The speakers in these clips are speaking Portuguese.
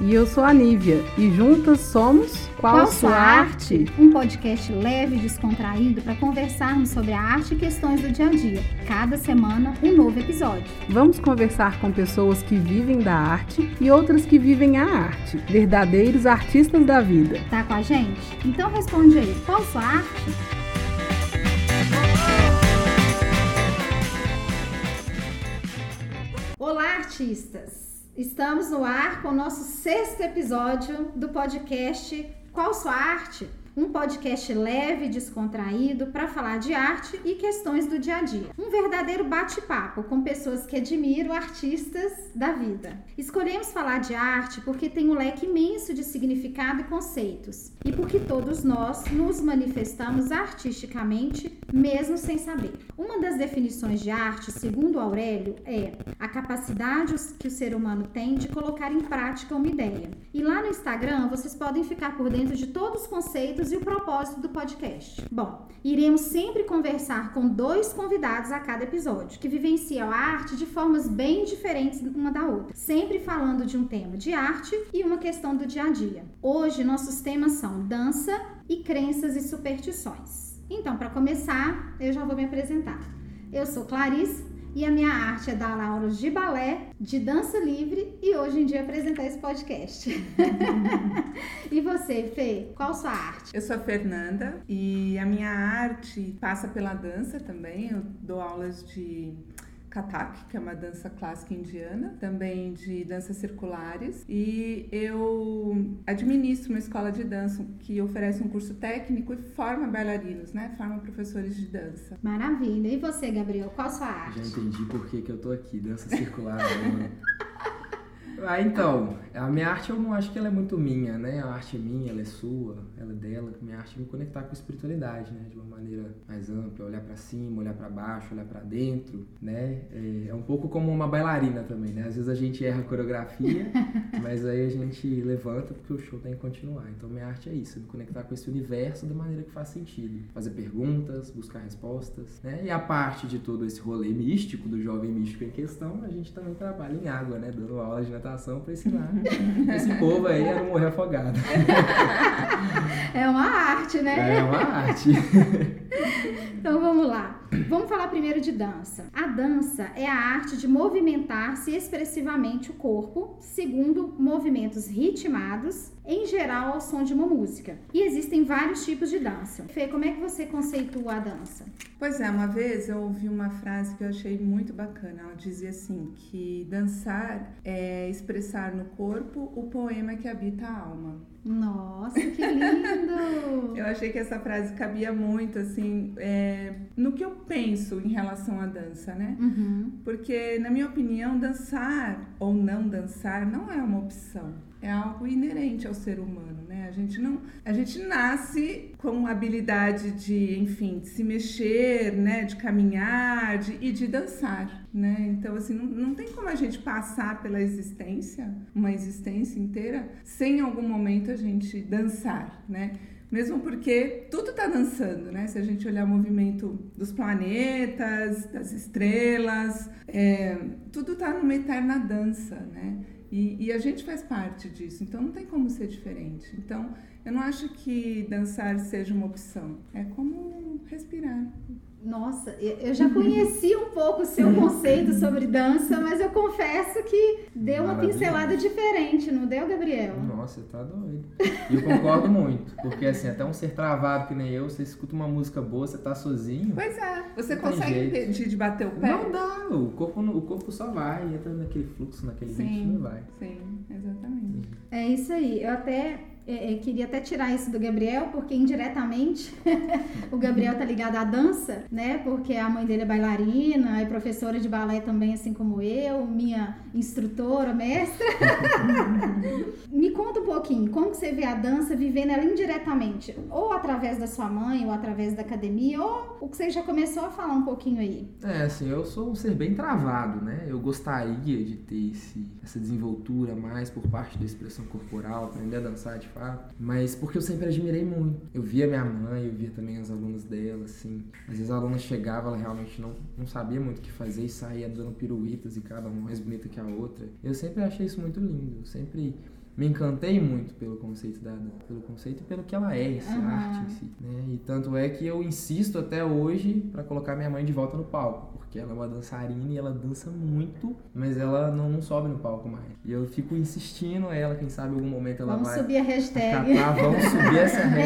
E eu sou a Nívia. E juntas somos Qual, Qual Sua arte? arte? Um podcast leve e descontraído para conversarmos sobre a arte e questões do dia a dia. Cada semana, um novo episódio. Vamos conversar com pessoas que vivem da arte e outras que vivem a arte. Verdadeiros artistas da vida. Tá com a gente? Então responde aí. Qual sua arte? Olá, artistas! Estamos no ar com o nosso sexto episódio do podcast Qual Sua Arte? Um podcast leve e descontraído para falar de arte e questões do dia a dia. Um verdadeiro bate-papo com pessoas que admiram artistas da vida. Escolhemos falar de arte porque tem um leque imenso de significado e conceitos e porque todos nós nos manifestamos artisticamente mesmo sem saber. Uma das definições de arte, segundo Aurélio, é a capacidade que o ser humano tem de colocar em prática uma ideia. E lá no Instagram vocês podem ficar por dentro de todos os conceitos e o propósito do podcast. Bom, iremos sempre conversar com dois convidados a cada episódio, que vivenciam a arte de formas bem diferentes uma da outra, sempre falando de um tema de arte e uma questão do dia a dia. Hoje nossos temas são dança e crenças e superstições. Então, para começar, eu já vou me apresentar. Eu sou Clarice, e a minha arte é dar aulas de balé, de dança livre e hoje em dia apresentar esse podcast. e você, Fê, qual sua arte? Eu sou a Fernanda e a minha arte passa pela dança também. Eu dou aulas de Kathak, que é uma dança clássica indiana, também de danças circulares, e eu administro uma escola de dança que oferece um curso técnico e forma bailarinos, né? Forma professores de dança. Maravilha. E você, Gabriel, qual a sua arte? Já entendi por que, que eu tô aqui, dança circular. Ah, então, a minha arte eu não acho que ela é muito minha, né? A arte é minha, ela é sua, ela é dela. Minha arte é me conectar com a espiritualidade, né? De uma maneira mais ampla, olhar para cima, olhar para baixo, olhar para dentro, né? É, é, um pouco como uma bailarina também, né? Às vezes a gente erra a coreografia, mas aí a gente levanta porque o show tem que continuar. Então minha arte é isso, me conectar com esse universo da maneira que faz sentido. Fazer perguntas, buscar respostas, né? E a parte de todo esse rolê místico do jovem místico em questão, a gente também trabalha em água, né? Dando aula de natação para ensinar esse povo aí a não morrer afogado. É uma arte, né? É uma arte. Então vamos lá. Vamos falar primeiro de dança. A dança é a arte de movimentar-se expressivamente o corpo, segundo movimentos ritmados, em geral ao som de uma música. E existem vários tipos de dança. Fê, como é que você conceitua a dança? Pois é, uma vez eu ouvi uma frase que eu achei muito bacana. Ela dizia assim: que dançar é expressar no corpo o poema que habita a alma. Nossa, que lindo! eu achei que essa frase cabia muito, assim, é, no que eu penso em relação à dança, né? Uhum. Porque, na minha opinião, dançar ou não dançar não é uma opção é algo inerente ao ser humano, né? A gente não, a gente nasce com habilidade de, enfim, de se mexer, né, de caminhar, de, e de dançar, né? Então assim, não, não tem como a gente passar pela existência, uma existência inteira, sem em algum momento a gente dançar, né? Mesmo porque tudo está dançando, né? Se a gente olhar o movimento dos planetas, das estrelas, é, tudo está numa eterna dança, né? E, e, a gente faz parte disso, então não tem como ser diferente. Então, eu não acho que dançar seja uma opção, é como respirar. Nossa, eu já conheci um pouco o seu conceito sobre dança, mas eu confesso que deu uma pincelada diferente, não deu, Gabriel? Nossa, tá doido. E eu concordo muito, porque assim, até um ser travado que nem eu, você escuta uma música boa, você tá sozinho. Pois é, você consegue impedir de bater o pé? Não dá, o corpo, o corpo só vai, entra naquele fluxo, naquele ritmo e vai. Sim, exatamente. É isso aí. Eu até é, é, queria até tirar isso do Gabriel, porque indiretamente o Gabriel tá ligado à dança, né? Porque a mãe dele é bailarina, é professora de balé também, assim como eu, minha instrutora, mestra. Me conta um pouquinho, como você vê a dança vivendo ela indiretamente? Ou através da sua mãe, ou através da academia, ou o que você já começou a falar um pouquinho aí? É, assim, eu sou um ser bem travado, né? Eu gostaria de ter esse, essa desenvoltura mais por parte da expressão corporal, aprender a dançar de fato. Mas porque eu sempre admirei muito. Eu via minha mãe, eu via também as alunas dela, assim. Às vezes a aluna chegava, ela realmente não, não sabia muito o que fazer e saía dando piruetas e cada uma mais bonita que a outra. Eu sempre achei isso muito lindo. Eu sempre me encantei muito pelo conceito da pelo conceito e pelo que ela é, esse Uhum. arte em si, né? E tanto é que eu insisto até hoje para colocar minha mãe de volta no palco, porque ela é uma dançarina e ela dança muito, mas ela não, não sobe no palco mais. E eu fico insistindo a ela, quem sabe em algum momento ela Vamos vai subir a hashtag. acatar, vamos subir essa hashtag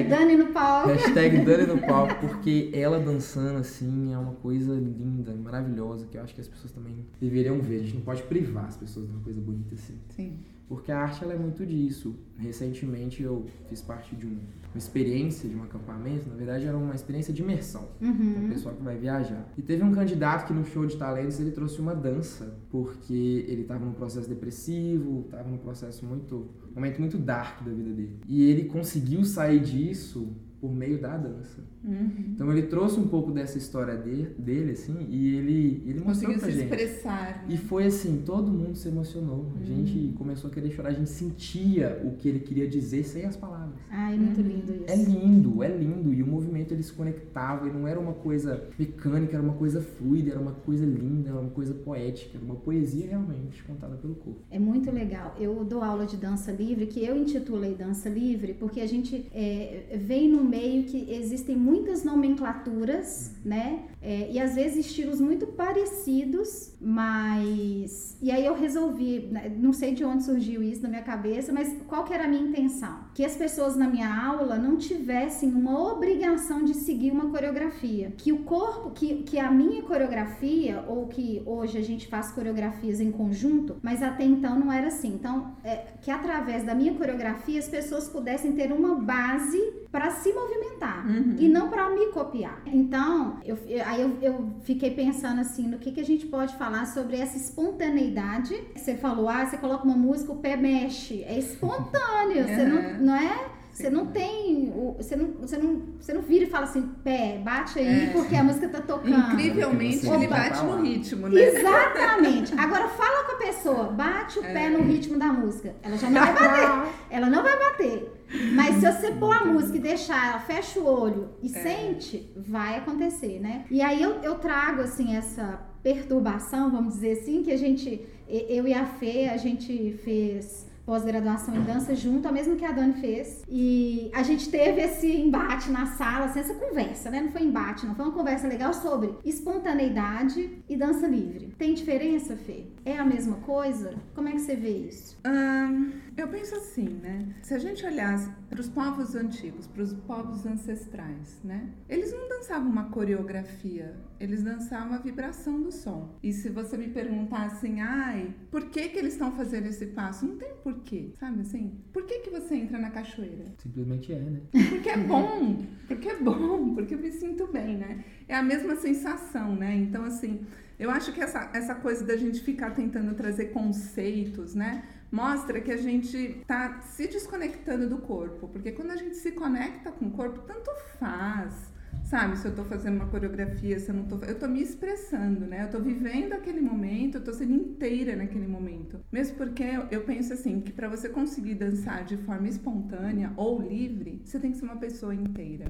hashtag. Dani no palco. Hashtag Dani no palco, porque ela dançando assim é uma coisa linda, maravilhosa, que eu acho que as pessoas também deveriam ver. A gente não pode privar as pessoas de uma coisa bonita assim. Sim. Porque a arte ela é muito disso. Recentemente eu fiz parte de um- uma experiência de um acampamento, na verdade era uma experiência de imersão. Para o Uhum. pessoal que vai viajar. E teve um candidato que no show de talentos ele trouxe uma dança, porque ele estava num processo depressivo, estava num processo muito, um momento muito dark da vida dele. E ele conseguiu sair disso por meio da dança. Uhum. Então ele trouxe um pouco dessa história de- dele, assim, e ele, ele mostrou Conseguiu pra se gente. expressar. E foi assim, todo mundo se emocionou. A gente começou a querer chorar, a gente sentia o que ele queria dizer sem as palavras. Ai, muito lindo isso. É lindo, é lindo. E o movimento ele se conectava e não era uma coisa mecânica, era uma coisa fluida, era uma coisa linda, era uma coisa poética, era uma poesia realmente contada pelo corpo. É muito legal. Eu dou aula de dança livre, que eu intitulei Dança Livre, porque a gente é, vem num meio que existem muitas nomenclaturas, né? É, e às vezes estilos muito parecidos, mas. E aí eu resolvi, né, não sei de onde surgiu isso na minha cabeça, mas qual que era a minha intenção? Que as pessoas na minha aula não tivessem uma obrigação de seguir uma coreografia. Que o corpo, que, que a minha coreografia, ou que hoje a gente faz coreografias em conjunto, mas até então não era assim. Então, é, que através da minha coreografia as pessoas pudessem ter uma base para se movimentar Uhum. e não para me copiar. Então, eu, aí eu, eu fiquei pensando assim no que, que a gente pode falar sobre essa espontaneidade. Você falou, ah, você coloca uma música, o pé mexe. É espontâneo, você não, Uhum. Não é? Você não tem. Você não, você, não, você não vira e fala assim, pé, bate aí, É. porque a música tá tocando. Incrivelmente, ele tá bate lá. no ritmo, né? Exatamente. Agora fala com a pessoa, bate o pé É. no ritmo da música. Ela já não vai bater. Ela não vai bater. Mas se você pôr a música e deixar ela, fecha o olho e É. sente, vai acontecer, né? E aí eu, eu trago, assim, essa perturbação, vamos dizer assim, que a gente, eu e a Fê, a gente fez pós-graduação em dança junto, a mesma que a Dani fez. E a gente teve esse embate na sala, assim, essa conversa, né? Não foi embate, não. Foi uma conversa legal sobre espontaneidade e dança livre. Tem diferença, Fê? É a mesma coisa? Como é que você vê isso? Ahn, eu penso assim, né? Se a gente olhasse para os povos antigos, para os povos ancestrais, né? Eles não dançavam uma coreografia, eles dançavam a vibração do som. E se você me perguntar assim, ai, por que que eles estão fazendo esse passo? Não tem porquê, sabe assim? Por que que você entra na cachoeira? Simplesmente é, né? Porque é bom, porque é bom, porque eu me sinto bem, né? É a mesma sensação, né? Então, assim, eu acho que essa, essa coisa da gente ficar tentando trazer conceitos, né? Mostra que a gente tá se desconectando do corpo. Porque quando a gente se conecta com o corpo, tanto faz. Sabe, se eu tô fazendo uma coreografia, se eu não tô. Eu tô me expressando, né? Eu tô vivendo aquele momento, eu tô sendo inteira naquele momento. Mesmo porque eu, penso assim, que para você conseguir dançar de forma espontânea ou livre, você tem que ser uma pessoa inteira.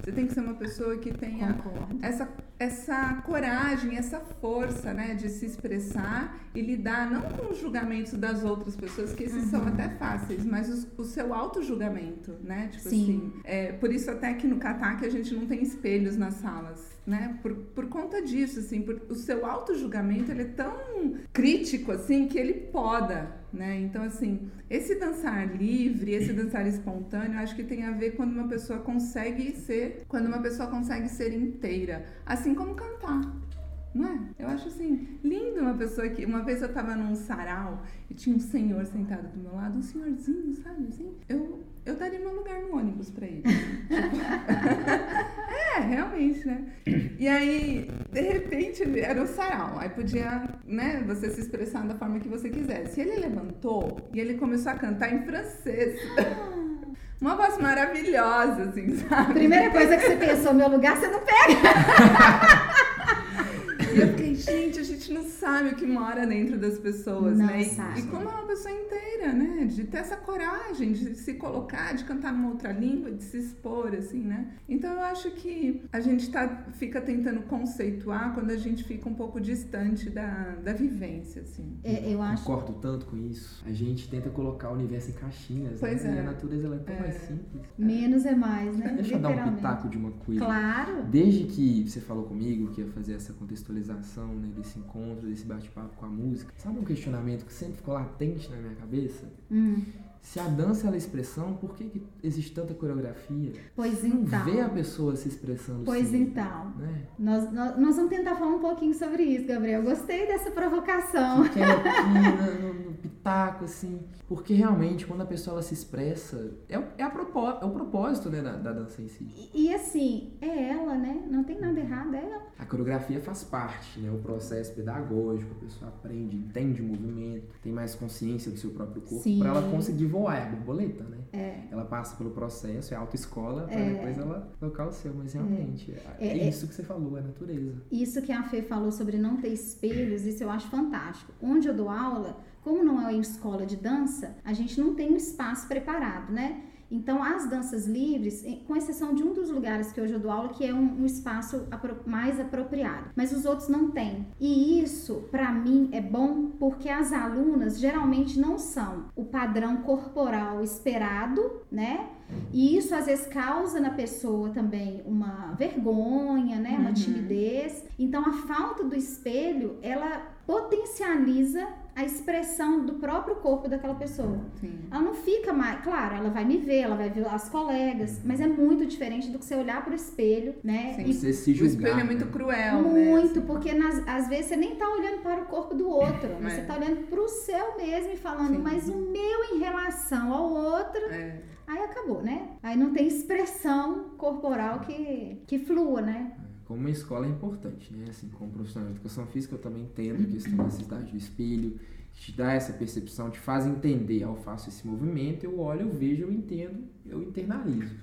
Você tem que ser uma pessoa que tenha Concordo. essa, essa coragem, essa força, né, de se expressar e lidar não com os julgamentos das outras pessoas, que esses são até fáceis, mas os- o seu auto-julgamento, né? Tipo Sim. assim, é, por isso até que no Kataque a gente não tem espelhos nas salas, né? Por, por conta disso, assim, por, o seu auto-julgamento, ele é tão crítico, assim, que ele poda, né? Então, assim, esse dançar livre, esse dançar espontâneo, acho que tem a ver quando uma pessoa consegue ser, quando uma pessoa consegue ser inteira, assim como cantar. Não é? Eu acho assim, lindo uma pessoa que. Uma vez eu tava num sarau e tinha um senhor sentado do meu lado, um senhorzinho, sabe? Assim, eu, eu daria meu lugar no ônibus pra ele. é, realmente, né? E aí, de repente, era um sarau. Aí podia, né, você se expressar da forma que você quisesse. E ele levantou e ele começou a cantar em francês. Uma voz maravilhosa, assim, sabe? Primeira coisa que você pensou, meu lugar você não pega. Gente, a gente não sabe o que mora dentro das pessoas, Não né? E- sabe. E, como é uma pessoa inteira, né? De ter essa coragem de se colocar, de cantar numa outra língua, de se expor, assim, né? Então eu acho que a gente tá, fica tentando conceituar quando a gente fica um pouco distante da, da vivência, assim. É, eu acho. Concordo tanto com isso. A gente tenta colocar o universo em caixinhas, Pois né? é. E a natureza ela é tão É. mais simples. Menos é mais, né? Deixa eu dar um pitaco de uma coisa. Claro. Desde que você falou comigo que ia fazer essa contextualização, né, desse encontro, desse bate-papo com a música, sabe um questionamento que sempre ficou latente na minha cabeça? Hum, Se a dança é expressão, por que, que existe tanta coreografia? pois Não então. vê a pessoa se expressando Pois sim, então. Né? Nós, nós, nós vamos tentar falar um pouquinho sobre isso, Gabriel. Gostei dessa provocação. Fiquei aqui no, no- no pitaco, assim. Porque realmente, quando a pessoa ela se expressa, é, o- é, a propó é o propósito né, da, da dança em si. E, e assim, é ela, né? Não tem nada errado, é ela. A coreografia faz parte, né? O processo pedagógico, a pessoa aprende, entende o movimento, tem mais consciência do seu próprio corpo para ela conseguir voar, é a borboleta, né? É. Ela passa pelo processo, é autoescola, para É. depois ela tocar o seu, mas realmente é, É, é é- isso que você falou, é a natureza. Isso que a Fê falou sobre não ter espelhos, isso eu acho fantástico. Onde eu dou aula, como não é em escola de dança, a gente não tem um espaço preparado, né? Então, as danças livres, com exceção de um dos lugares que hoje eu dou aula, que é um, um espaço mais apropriado, mas os outros não têm. E isso, pra mim, é bom porque as alunas geralmente não são o padrão corporal esperado, né? E isso às vezes causa na pessoa também uma vergonha, né? Uma Uhum. timidez. Então a falta do espelho, ela potencializa a expressão do próprio corpo daquela pessoa. Sim. Ela não fica mais, claro, ela vai me ver, ela vai ver as colegas, mas é muito diferente do que você olhar pro espelho, né? Sim. E Você se O julgar. espelho é muito né? cruel, né? muito, assim. porque nas- às vezes você nem tá olhando para o corpo do outro, né? É. você tá olhando pro seu mesmo e falando, Sim. mas o meu em relação ao outro É. Aí acabou, né? Aí não tem expressão corporal que, que flua, né? Como uma escola é importante, né? Assim, como profissional de educação física, eu também entendo que isso tem necessidade do espelho, que te dá essa percepção, te faz entender, ao faço esse movimento, eu olho, eu vejo, eu entendo, eu internalizo.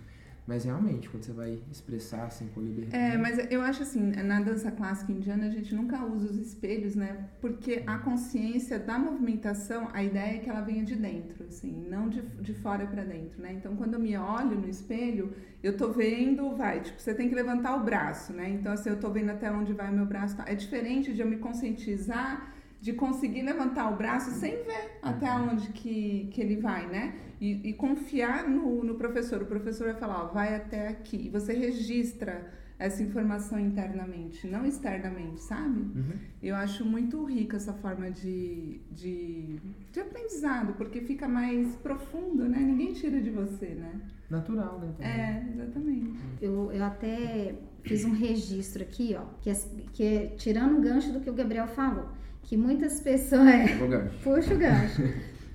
Mas realmente, quando você vai expressar assim com liberdade. É, mas eu acho assim, na dança clássica indiana a gente nunca usa os espelhos, né? Porque a consciência da movimentação, a ideia é que ela venha de dentro, assim, não de, de fora pra dentro, né? Então quando eu me olho no espelho, eu tô vendo, vai, tipo, você tem que levantar o braço, né? Então assim, eu tô vendo até onde vai o meu braço. tá? É diferente de eu me conscientizar de conseguir levantar o braço sem ver até onde que, que ele vai, né? E, e confiar no, no professor. O professor vai falar, ó, vai até aqui. E você registra essa informação internamente, não externamente, sabe? Uhum. Eu acho muito rica essa forma de, de, de aprendizado, porque fica mais profundo, né? Ninguém tira de você, né? Natural, né? também. É, exatamente. Eu, eu até fiz um registro aqui, ó, que é, que é tirando o gancho do que o Gabriel falou, que muitas pessoas. É, puxa o gancho.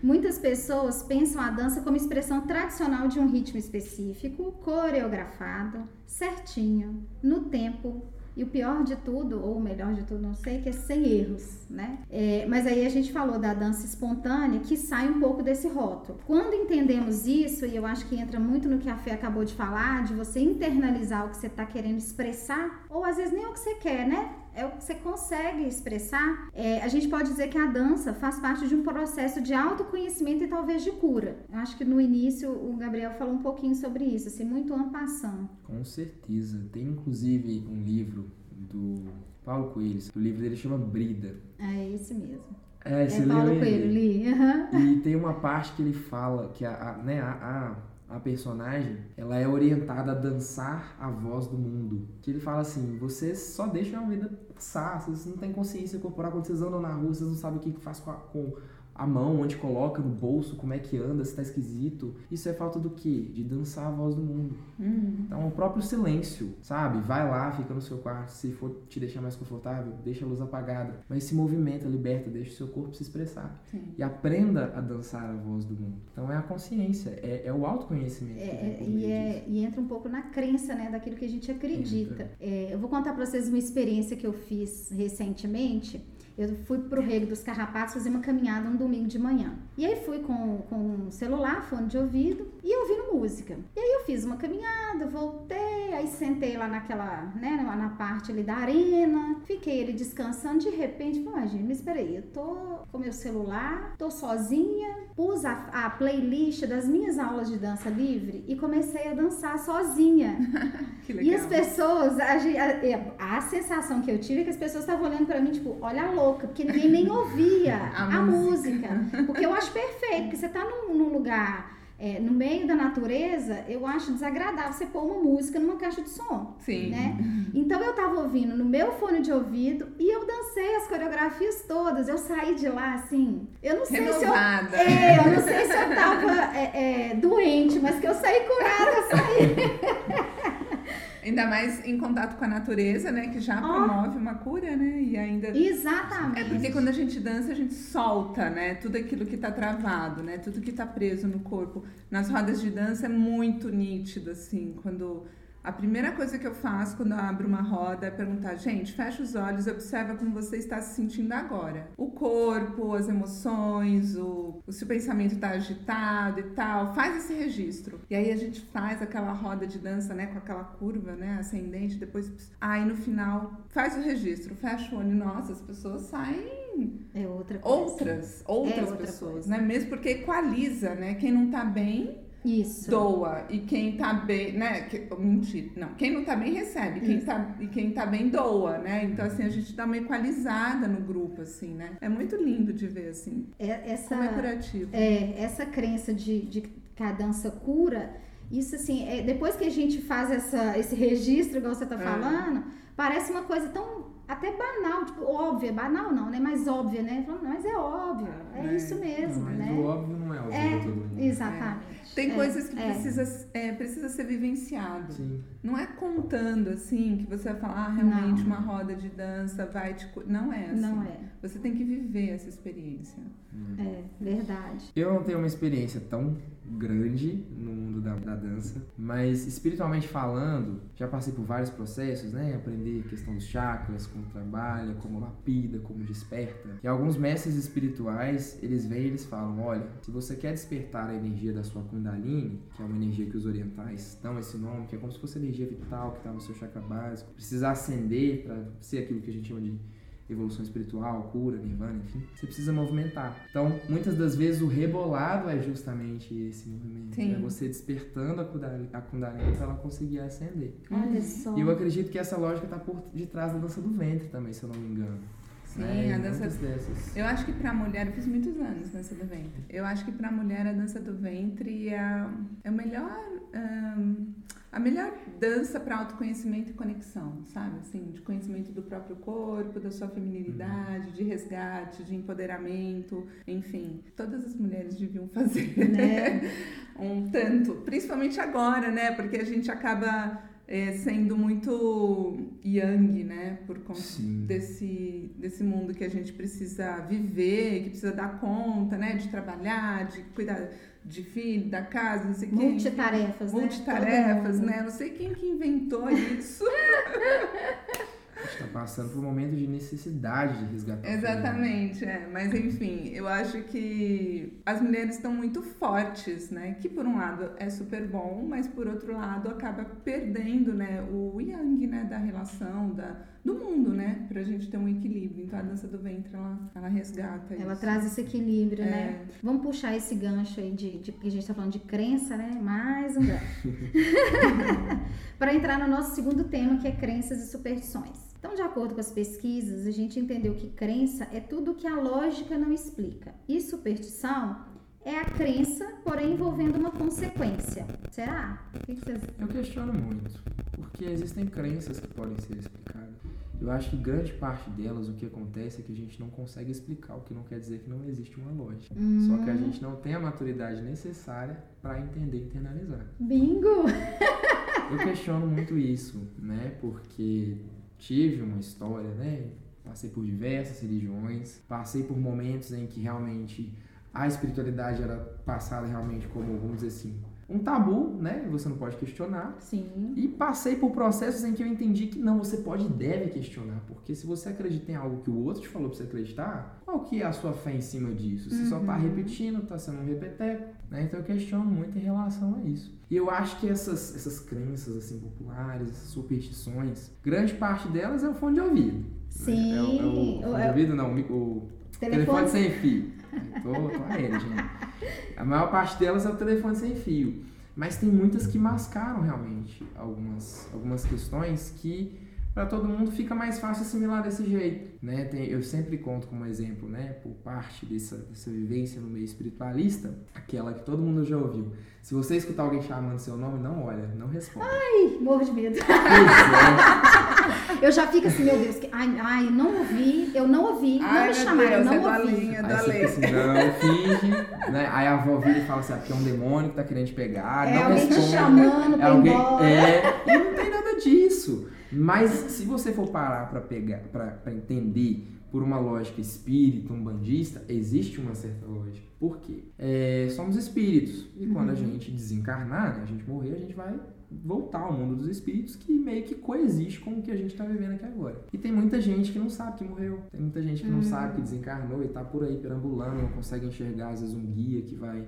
Muitas pessoas pensam a dança como expressão tradicional de um ritmo específico, coreografado, certinho, no tempo. E o pior de tudo, ou o melhor de tudo, não sei, que é sem erros, né? É, mas aí a gente falou da dança espontânea, que sai um pouco desse rótulo. Quando entendemos isso, e eu acho que entra muito no que a Fê acabou de falar, de você internalizar o que você está querendo expressar, ou às vezes nem o que você quer, né? É o que você consegue expressar, é, a gente pode dizer que a dança faz parte de um processo de autoconhecimento e talvez de cura. Eu acho que no início o Gabriel falou um pouquinho sobre isso, assim, muito ampassando. Com certeza. Tem inclusive um livro do Paulo Coelho. O livro dele chama Brida. É esse mesmo. É, você é Paulo Coelho, li. aham. E tem uma parte que ele fala que a, a- né, a, a, a personagem ela é orientada a dançar a voz do mundo. Que ele fala assim: vocês só deixam a vida passar, vocês não têm consciência corporal quando vocês andam na rua, vocês não sabem o que faz com a, com a mão, onde coloca, no bolso, como é que anda, se tá esquisito. Isso é falta do quê? De dançar a voz do mundo. Uhum. Então, o próprio silêncio, sabe? Vai lá, fica no seu quarto. Se for te deixar mais confortável, deixa a luz apagada. Mas se movimenta, liberta, deixa o seu corpo se expressar. Sim. E aprenda a dançar a voz do mundo. Então, é a consciência, é, é o autoconhecimento. É, e, é- e entra um pouco na crença, né, daquilo que a gente acredita. É, eu vou contar pra vocês uma experiência que eu fiz recentemente. Eu fui pro Rego dos Carrapatos fazer uma caminhada um domingo de manhã. E aí fui com, com um celular, fone de ouvido e ouvindo música. E aí eu fiz uma caminhada, voltei, aí sentei lá naquela, né, na parte ali da arena, fiquei ele descansando, de repente, falei, ah, gente, mas espera aí, eu tô com meu celular, tô sozinha, pus a, a playlist das minhas aulas de dança livre e comecei a dançar sozinha. que legal. E as pessoas, a, a, a, sensação que eu tive é que as pessoas estavam olhando para mim, tipo, olha a louca, porque ninguém nem ouvia a, a música. música. Porque eu acho perfeito, porque você tá num, num lugar é, no meio da natureza, eu acho desagradável você pôr uma música numa caixa de som. Sim. Né? Então eu tava ouvindo no meu fone de ouvido e eu dancei as coreografias todas. Eu saí de lá assim. Eu não sei Renovada. se eu. É, eu não sei se eu tava é, é, doente, mas que eu saí curada, eu saí. Ainda mais em contato com a natureza, né? Que já oh. promove uma cura, né? E ainda. Exatamente. É porque quando a gente dança, a gente solta, né? Tudo aquilo que tá travado, né? Tudo que tá preso no corpo. Nas rodas de dança é muito nítido, assim, quando a primeira coisa que eu faço quando eu abro uma roda é perguntar, gente, fecha os olhos e observa como você está se sentindo agora. O corpo, as emoções, o, o seu pensamento está agitado e tal. Faz esse registro. E aí a gente faz aquela roda de dança, né, com aquela curva, né, ascendente, depois aí no final faz o registro, fecha o olho, nossa, as pessoas saem é outra coisa. outras, outras é outra pessoas, coisa. né? Mesmo porque equaliza, né? Quem não tá bem isso. Doa. E quem tá bem, né? Que, mentira, não. Quem não tá bem recebe. Quem tá, e quem tá bem doa, né? Então, assim, a gente dá uma equalizada no grupo, assim, né? É muito lindo de ver, assim. É, essa, como é curativo. É, essa crença de, de que a dança cura, isso, assim, é, depois que a gente faz essa, esse registro, igual você tá é. falando, parece uma coisa tão até banal, tipo, óbvia, banal não, né? Mas óbvia, né? Mas é óbvio, é, é isso mesmo, não, né? o óbvio não é óbvio é, todo Exatamente. É. Tem coisas que é. precisa, é, precisa ser vivenciado. Sim. Não é contando, assim, que você vai falar, ah, realmente não. uma roda de dança vai te... Não é assim. Não é. Você tem que viver essa experiência. É, verdade. Eu não tenho uma experiência tão grande no mundo da, da, dança, mas espiritualmente falando, já passei por vários processos, né? Aprender a questão dos chakras, como trabalha, como lapida, como desperta. E alguns mestres espirituais, eles vêm e eles falam, olha, se você quer despertar a energia da sua Kundalini, que é uma energia que os orientais dão esse nome, que é como se fosse a energia vital que está no seu chakra básico, precisa acender para ser aquilo que a gente chama de evolução espiritual, cura, nirvana, enfim, você precisa movimentar. Então, muitas das vezes o rebolado é justamente esse movimento. Sim. É você despertando a Kundalini, a Kundalini para ela conseguir ascender. Olha só. E eu acredito que essa lógica está por detrás da dança do ventre também, se eu não me engano. Sim, né? a dança. Dessas. Eu acho que para mulher, eu fiz muitos anos dança do ventre. Eu acho que para mulher a dança do ventre é, é o melhor. Um, a melhor dança para autoconhecimento e conexão, sabe? Assim, de conhecimento do próprio corpo, da sua feminilidade, de resgate, de empoderamento, enfim, todas as mulheres deviam fazer, né? um tanto, principalmente agora, né? Porque a gente acaba é, sendo muito yang, né? Por conta desse, desse mundo que a gente precisa viver, que precisa dar conta, né? De trabalhar, de cuidar de filho, da casa, não sei quem. Multitarefas, né? Multitarefas, né? Não sei quem que inventou isso. está passando por um momento de necessidade de resgatar. Exatamente, é. Mas enfim, eu acho que as mulheres estão muito fortes, né? Que por um lado é super bom, mas por outro lado acaba perdendo, né? O yang, né? Da relação, da, do mundo, né? Pra gente ter um equilíbrio. Então a dança do ventre, ela, ela resgata Ela isso. traz esse equilíbrio, né? é. né? Vamos puxar esse gancho aí de, de que a gente tá falando de crença, né? Mais um gancho. para entrar no nosso segundo tema, que é crenças e superstições. Então, de acordo com as pesquisas, a gente entendeu que crença é tudo que a lógica não explica. E superstição é a crença, porém envolvendo uma consequência. Será? O que vocês... Eu questiono muito, porque existem crenças que podem ser explicadas. Eu acho que grande parte delas, o que acontece é que a gente não consegue explicar, o que não quer dizer que não existe uma lógica. Hum. Só que a gente não tem a maturidade necessária para entender e internalizar. Bingo! Eu questiono muito isso, né? Porque tive uma história, né? Passei por diversas religiões, passei por momentos em que realmente a espiritualidade era passada realmente como, vamos dizer assim, um tabu, né? Você não pode questionar. Sim. E passei por processos em que eu entendi que não, você pode e deve questionar. Porque se você acredita em algo que o outro te falou pra você acreditar, qual que é a sua fé em cima disso? Você só tá Uhum. repetindo, tá sendo um repeteco, né? Então eu questiono muito em relação a isso. E eu acho que essas, essas crenças, assim, populares, essas superstições, grande parte delas é o fone de ouvido. né? Sim. É, o- é o fone de é ouvido, não, o, o Telefone. telefone sem fio. Tô, tô aéreo, gente. A maior parte delas é o telefone sem fio. Mas tem muitas que mascaram realmente algumas, algumas questões que para todo mundo fica mais fácil assimilar desse jeito. Né? Tem, eu sempre conto como exemplo, né, por parte dessa, dessa vivência no meio espiritualista, aquela que todo mundo já ouviu. Se você escutar alguém chamando seu nome, não olha, não responde. Ih, morro de medo. É. Eu já fico assim, meu Deus, que, ai, ai, não ouvi, eu não ouvi, não Ai, me chamaram, Deus, não é ouvi. Alinha, do Aí você Alê. fica assim, não, finge, né? Aí a avó vira e fala assim, ah, porque é um demônio que tá querendo te pegar, É não alguém te chamando É pra ir alguém, embora. é, disso. Mas se você for parar pra pegar, pra entender por uma lógica espírita, umbandista, existe uma certa lógica. Por quê? É, somos espíritos. E quando a gente desencarnar, né, a gente morrer, a gente vai voltar ao mundo dos espíritos que meio que coexiste com o que a gente está vivendo aqui agora. E tem muita gente que não sabe que morreu. Tem muita gente que não sabe que desencarnou e tá por aí perambulando, não consegue enxergar às vezes um guia que vai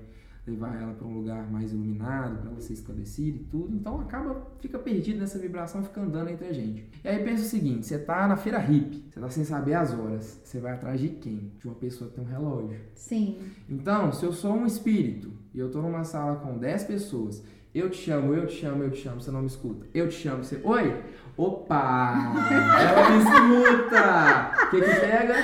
levar ela para um lugar mais iluminado, para ser esclarecida e tudo. Então acaba, fica perdido nessa vibração, fica andando entre a gente. E aí pensa o seguinte, você tá na feira hippie, você tá sem saber as horas. Você vai atrás de quem? De uma pessoa que tem um relógio. Sim. Então, se eu sou um espírito e eu tô numa sala com 10 pessoas, eu te chamo, eu te chamo, eu te chamo, você não me escuta. Eu te chamo, você. Oi! Opa! Ela me escuta! O que que pega?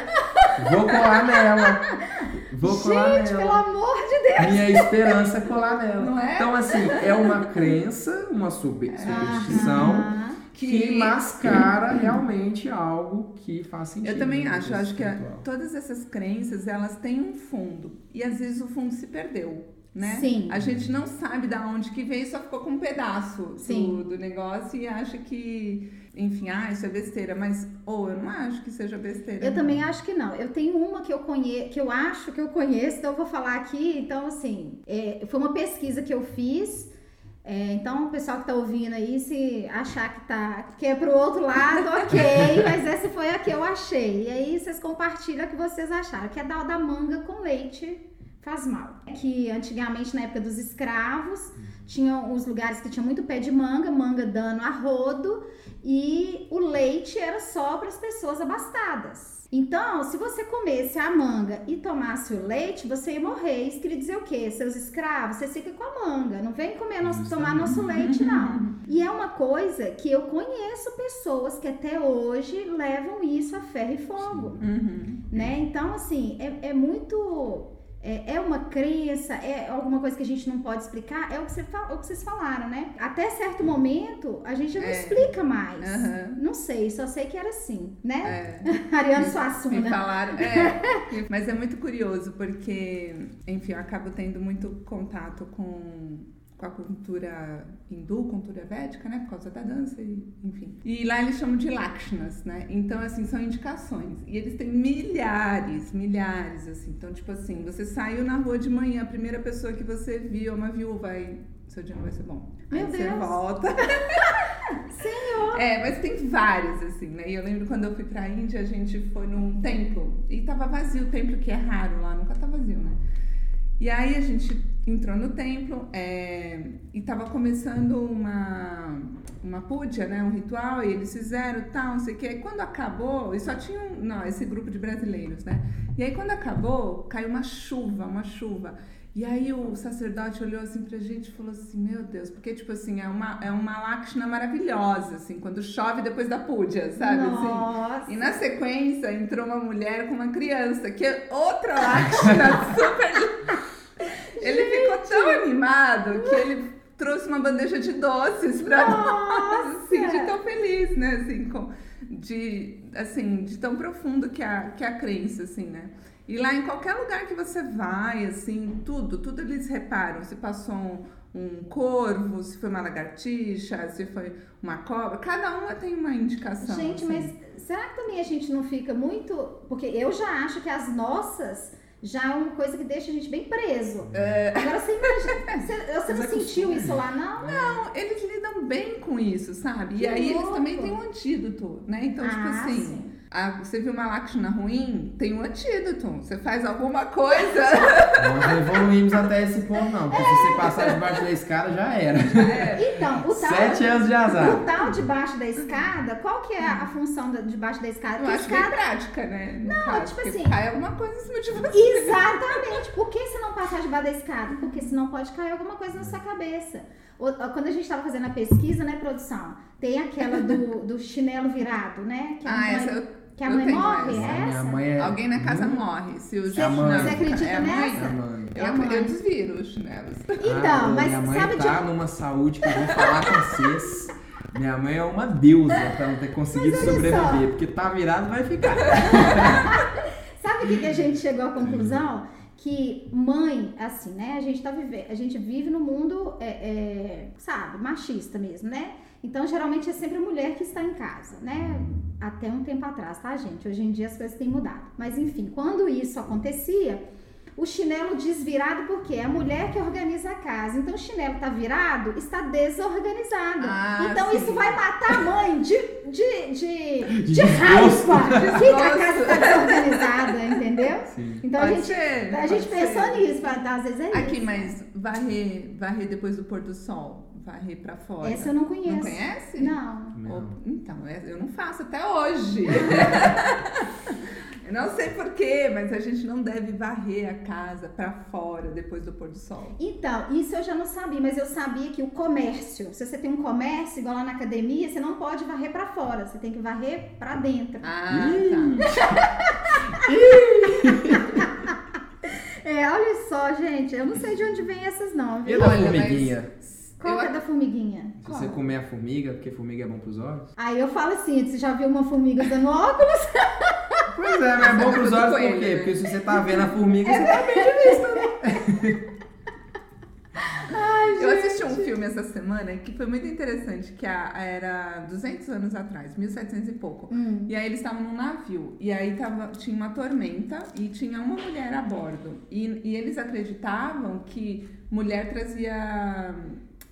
Vou colar nela. Vou colar Gente, pelo nela. amor de Deus. Minha esperança é colar nela. Não é? Então, assim, é uma crença, uma super, superstição Aham. que mascara realmente algo que faz sentido. Eu também acho, eu acho que a- todas essas crenças, elas têm um fundo. E às vezes o fundo se perdeu, né? Sim. A gente não sabe da onde que veio, só ficou com um pedaço Sim. do, do negócio e acha que, enfim, ah, isso é besteira. Mas, ou eu não acho que seja besteira. Eu não. também acho que não. Eu tenho uma que eu conheço, que eu acho que eu conheço, então eu vou falar aqui. Então, assim, é, foi uma pesquisa que eu fiz. É, então, o pessoal que tá ouvindo aí, se achar que tá que é pro outro lado, ok, mas essa foi a que eu achei. E aí vocês compartilham o que vocês acharam, que é da, da manga com leite faz mal. Que antigamente, na época dos escravos, tinham os lugares que tinha muito pé de manga, manga dando a rodo, e o leite era só para as pessoas abastadas. Então, se você comesse a manga e tomasse o leite, você ia morrer. Isso queria dizer o quê? Seus escravos, você fica com a manga. Não vem comer nosso, tomar nosso leite, não. E é uma coisa que eu conheço pessoas que até hoje levam isso a ferro e fogo Uhum. né? Então, assim, é, é muito. É, é uma crença, é alguma coisa que a gente não pode explicar, é o que, você o que vocês falaram, né? Até certo momento, a gente já não É. explica mais. Aham. Não sei, só sei que era assim, né? É. Ariane Me Suassuna. falaram, é, mas é muito curioso porque, enfim, eu acabo tendo muito contato com, com a cultura hindu, cultura védica, né, por causa da dança, e, enfim. E lá eles chamam de Lakshanas, né, então, assim, são indicações. E eles têm milhares, milhares, assim. Então, tipo assim, você saiu na rua de manhã, a primeira pessoa que você viu é uma viúva, aí seu dia não vai ser bom. Meu aí você Deus. volta. É, mas tem vários, assim, né? E eu lembro quando eu fui pra Índia, a gente foi num templo e tava vazio, o templo que é raro lá, nunca tá vazio, né? E aí a gente entrou no templo é, e tava começando uma, uma puja, né? Um ritual, e eles fizeram tal, não sei o quê. E quando acabou, e só tinha um, não, esse grupo de brasileiros, né? E aí quando acabou, caiu uma chuva, uma chuva. E aí o sacerdote olhou assim pra gente e falou assim, meu Deus, porque tipo assim, é uma, é uma lakshana maravilhosa, assim, quando chove depois da puja, sabe? assim? Nossa. E na sequência entrou uma mulher com uma criança, que é outra Lakshana super. Tão animado que ele trouxe uma bandeja de doces pra nós, assim, de tão feliz, né? Assim, com, de, assim, de tão profundo que a, que a crença, assim, né? E lá em qualquer lugar que você vai, assim, tudo, tudo eles reparam. Se passou um, um corvo, se foi uma lagartixa, se foi uma cobra, cada uma tem uma indicação. Gente, assim. mas será que também a gente não fica muito. Porque eu já acho que as nossas já é uma coisa que deixa a gente bem preso. É. Agora você imagina, você, você não é sentiu isso lá, não? Não, eles lidam bem com isso, sabe? Que e aí louco. eles também têm um antídoto, né? Então, tipo Ah, assim, sim. A- você viu uma Lakshana ruim, tem um antídoto. Você faz alguma coisa. Nós não evoluímos até esse ponto, não. Porque se você passar debaixo da escada, já era. É. Então, o tal, Sete anos de azar. o tal debaixo da escada, qual que é a, função debaixo da escada? Eu Porque acho escada prática, né? No não, caso, tipo assim- cai alguma coisa em cima de você. Exatamente. Por que você não passar debaixo da escada? Porque senão pode cair alguma coisa na sua cabeça. Quando a gente estava fazendo a pesquisa, né, produção? Tem aquela do, do chinelo virado, né? Que a Ah, mãe, essa eu, que a eu mãe morre, essa. é Minha essa? mãe é. Alguém na casa Hum? morre. Se o Você- você acredita é a mãe? nessa? É a mãe. É a Eu, eu desviro os chinelos. Então, Ah, mas minha mãe sabe de tá numa saúde que eu vou falar com vocês. Minha mãe é uma deusa pra não ter conseguido sobreviver, porque tá virado vai ficar. Sabe o que, que a gente chegou à conclusão? Que mãe, assim, né? A gente tá vivendo, a gente vive no mundo, é, é, sabe, machista mesmo, né? Então, geralmente é sempre a mulher que está em casa, né? Até um tempo atrás, tá, gente? Hoje em dia as coisas têm mudado. Mas, enfim, quando isso acontecia, o chinelo desvirado, porque é a mulher que organiza a casa. Então, o chinelo tá virado, está desorganizado. Ah, então, sim. isso vai matar a mãe de, de, de, de, raiva. Que a casa tá desorganizada, entendeu? Sim. Então a Pode gente, ser, a gente pode pensou ser. nisso, às vezes é Aqui, isso. mas varrer, varrer depois do pôr do sol. Varrer pra fora. Essa eu não conheço. Não conhece? Não. Não. Então, é- eu não faço até hoje. eu não sei porquê, mas a gente não deve varrer a casa pra fora depois do pôr do sol. Então, isso eu já não sabia, mas eu sabia que o comércio, se você tem um comércio, igual lá na academia, você não pode varrer pra fora, você tem que varrer pra dentro. Ah, tá. É, olha só, gente, eu não sei de onde vem essas não, E viu? da Olha, formiguinha? Qual eu é da formiguinha? Se você comer a formiga, porque formiga é bom pros olhos? Aí eu falo assim, você já viu uma formiga usando óculos? Pois é, mas é bom pros olhos por quê? né? Porque se você tá vendo a formiga, você tá bem de vista. Eu assisti um filme essa semana que foi muito interessante, que era 200 anos atrás, 1700 e pouco. Hum. E aí eles estavam num navio, e aí tava, tinha uma tormenta e tinha uma mulher a bordo. E, e eles acreditavam que mulher trazia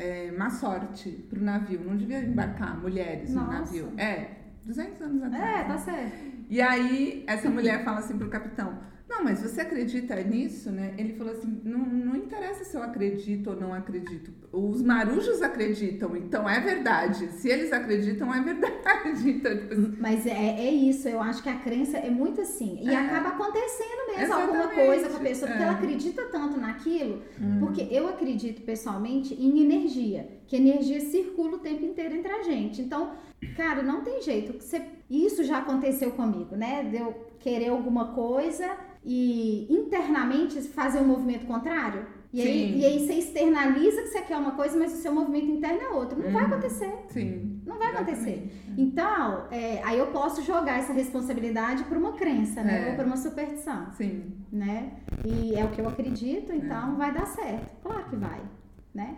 é, má sorte pro navio, não devia embarcar mulheres no Nossa. navio. É, 200 anos atrás. É, tá certo. E aí, essa mulher fala assim pro capitão: Não, mas você acredita nisso, né? Ele falou assim: Não, não interessa se eu acredito ou não acredito. Os marujos acreditam, então é verdade. Se eles acreditam, é verdade. Então, tipo, assim, Mas é, é isso, eu acho que a crença é muito assim. E É. acaba acontecendo mesmo alguma Exatamente, coisa com a pessoa, porque é. ela acredita tanto naquilo. Hum. Porque eu acredito pessoalmente em energia, que energia circula o tempo inteiro entre a gente. Então, cara, não tem jeito. Você, isso já aconteceu comigo, né? De eu querer alguma coisa e internamente fazer um movimento contrário. E aí, e aí você externaliza que você quer uma coisa, mas o seu movimento interno é outro. Não vai Uhum. acontecer. sim. Não vai acontecer. exatamente. Então, é, aí eu posso jogar essa responsabilidade para uma crença, né? É. Ou para uma superstição, Sim. né? E é o que eu acredito, então vai dar certo. Claro que vai, né?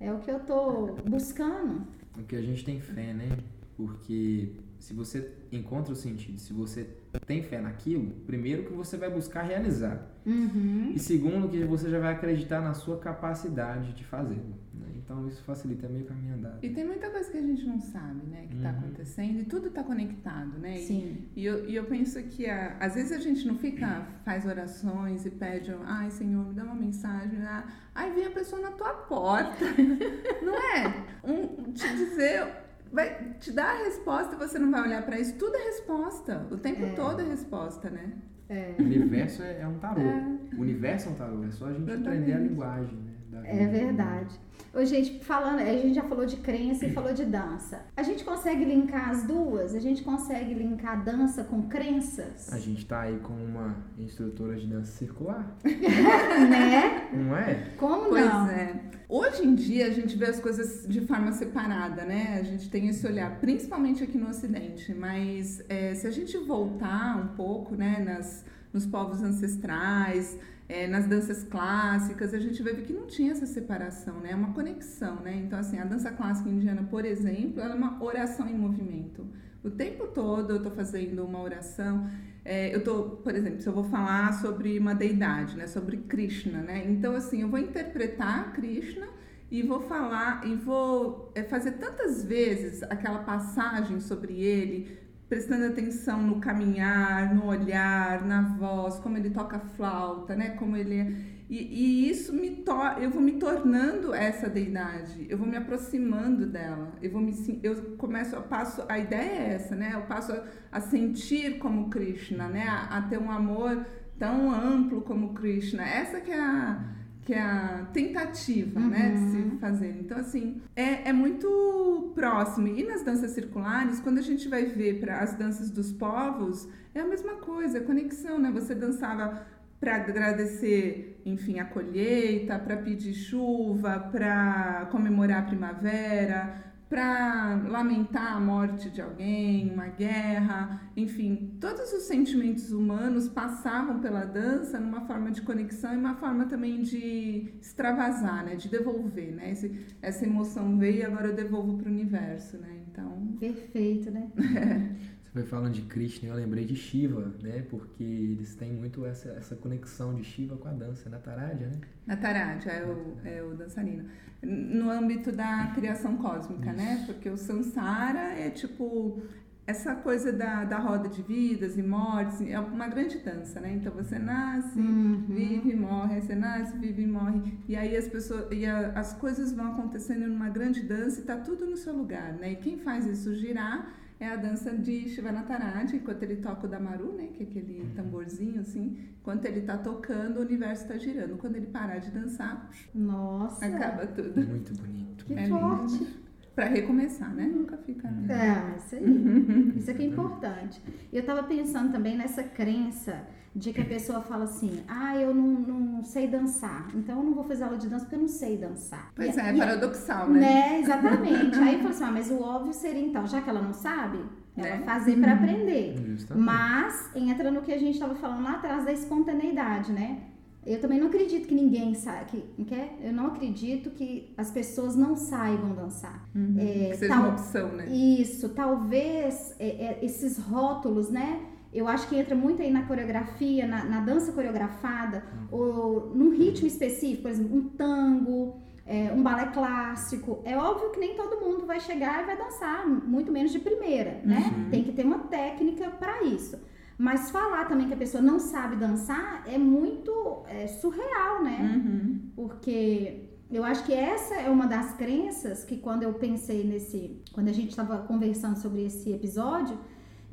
É o que eu tô buscando. O que a gente tem fé, né? Porque se você encontra o sentido, se você tem fé naquilo, primeiro que você vai buscar realizar. Uhum. E segundo que você já vai acreditar na sua capacidade de fazê-lo. né? Então isso facilita meio caminho andado. E tem muita coisa que a gente não sabe, né? Que tá Uhum. acontecendo e tudo tá conectado, né? E- Sim. E eu, e eu penso que ah, às vezes a gente não fica, faz orações e pede, ai Senhor, me dá uma mensagem, ah, aí vem a pessoa na tua porta, não é? Um, te dizer, vai te dar a resposta e você não vai olhar pra isso, tudo é resposta, o tempo É. todo é resposta, né? É. O universo é, é um tarô. É. O universo é um tarô, é só a gente Exatamente. aprender a linguagem, né? da É verdade. Ô, gente, falando, a gente já falou de crença e falou de dança. A gente consegue linkar as duas? A gente consegue linkar dança com crenças? A gente tá aí com uma instrutora de dança circular, né? não é? Como Pois não? é. Hoje em dia a gente vê as coisas de forma separada, né? A gente tem esse olhar, principalmente aqui no Ocidente. Mas é, se a gente voltar um pouco, né, nas, nos povos ancestrais, é, nas danças clássicas, a gente vai ver que não tinha essa separação, né? É uma conexão, né? Então, assim, a dança clássica indiana, por exemplo, ela é uma oração em movimento. O tempo todo eu tô fazendo uma oração. é, eu tô, por exemplo, se eu vou falar sobre uma deidade, né, sobre Krishna, né? Então assim, eu vou interpretar Krishna e vou falar e vou é, fazer tantas vezes aquela passagem sobre ele, prestando atenção no caminhar, no olhar, na voz, como ele toca flauta, né? Como ele é e, e, isso me to eu vou me tornando essa deidade, eu vou me aproximando dela, eu vou me eu começo, eu passo, a ideia é essa, né? Eu passo a, a sentir como Krishna, né? A, a, ter um amor tão amplo como Krishna. Essa que é a que é a tentativa, uhum. né, de se uhum. fazer. Então, assim, é, é muito próximo. E nas danças circulares, quando a gente vai ver para as danças dos povos, é a mesma coisa, é conexão, né? Você dançava para agradecer, enfim, a colheita, para pedir chuva, para comemorar a primavera, para lamentar a morte de alguém, uma guerra, enfim, todos os sentimentos humanos passavam pela dança numa forma de conexão e uma forma também de extravasar, né, de devolver, né? Esse, essa emoção veio e agora eu devolvo para o universo, né? Então, perfeito, né? foi falando de Krishna, eu lembrei de Shiva, né? Porque eles têm muito essa, essa conexão de Shiva com a dança, na Taradja, né? Na Taradja, é o, é o dançarino. No âmbito da criação cósmica, né? Isso. né? Porque o Sansara é tipo essa coisa da, da roda de vidas e mortes é uma grande dança, né? Então você nasce, uhum. vive, morre, você nasce, vive e morre. E aí as pessoas e a, as coisas vão acontecendo numa grande dança e tá tudo no seu lugar, né? E quem faz isso girar é a dança de Shivanatarati, enquanto ele toca o Damaru, né, que é aquele uhum. tamborzinho assim, enquanto ele tá tocando, o universo tá girando. Quando ele parar de dançar, nossa, acaba tudo. Muito bonito. Que é forte. Lindo. Para recomeçar, né? Nunca fica. É, isso aí. isso aqui é importante. Eu tava pensando também nessa crença de que a pessoa fala assim, ah, eu não, não sei dançar, então eu não vou fazer aula de dança porque eu não sei dançar. Pois e, é, é paradoxal, né? né? Exatamente. Aí fala assim, ah, mas o óbvio seria então, já que ela não sabe, ela né? fazer para aprender. Justamente. Mas entra no que a gente estava falando lá atrás da espontaneidade, né? Eu também não acredito que ninguém sabe, que, que eu não acredito que as pessoas não saibam dançar. Uhum, é, que seja tal, uma opção, né? Isso, talvez é, é, esses rótulos, né? Eu acho que entra muito aí na coreografia, na, na dança coreografada, uhum. ou num ritmo específico, por exemplo, um tango, é, um balé clássico. É óbvio que nem todo mundo vai chegar e vai dançar, muito menos de primeira, né? Uhum. Tem que ter uma técnica para isso. Mas falar também que a pessoa não sabe dançar é muito é, surreal, né? Uhum. Porque eu acho que essa é uma das crenças que quando eu pensei nesse, quando a gente estava conversando sobre esse episódio,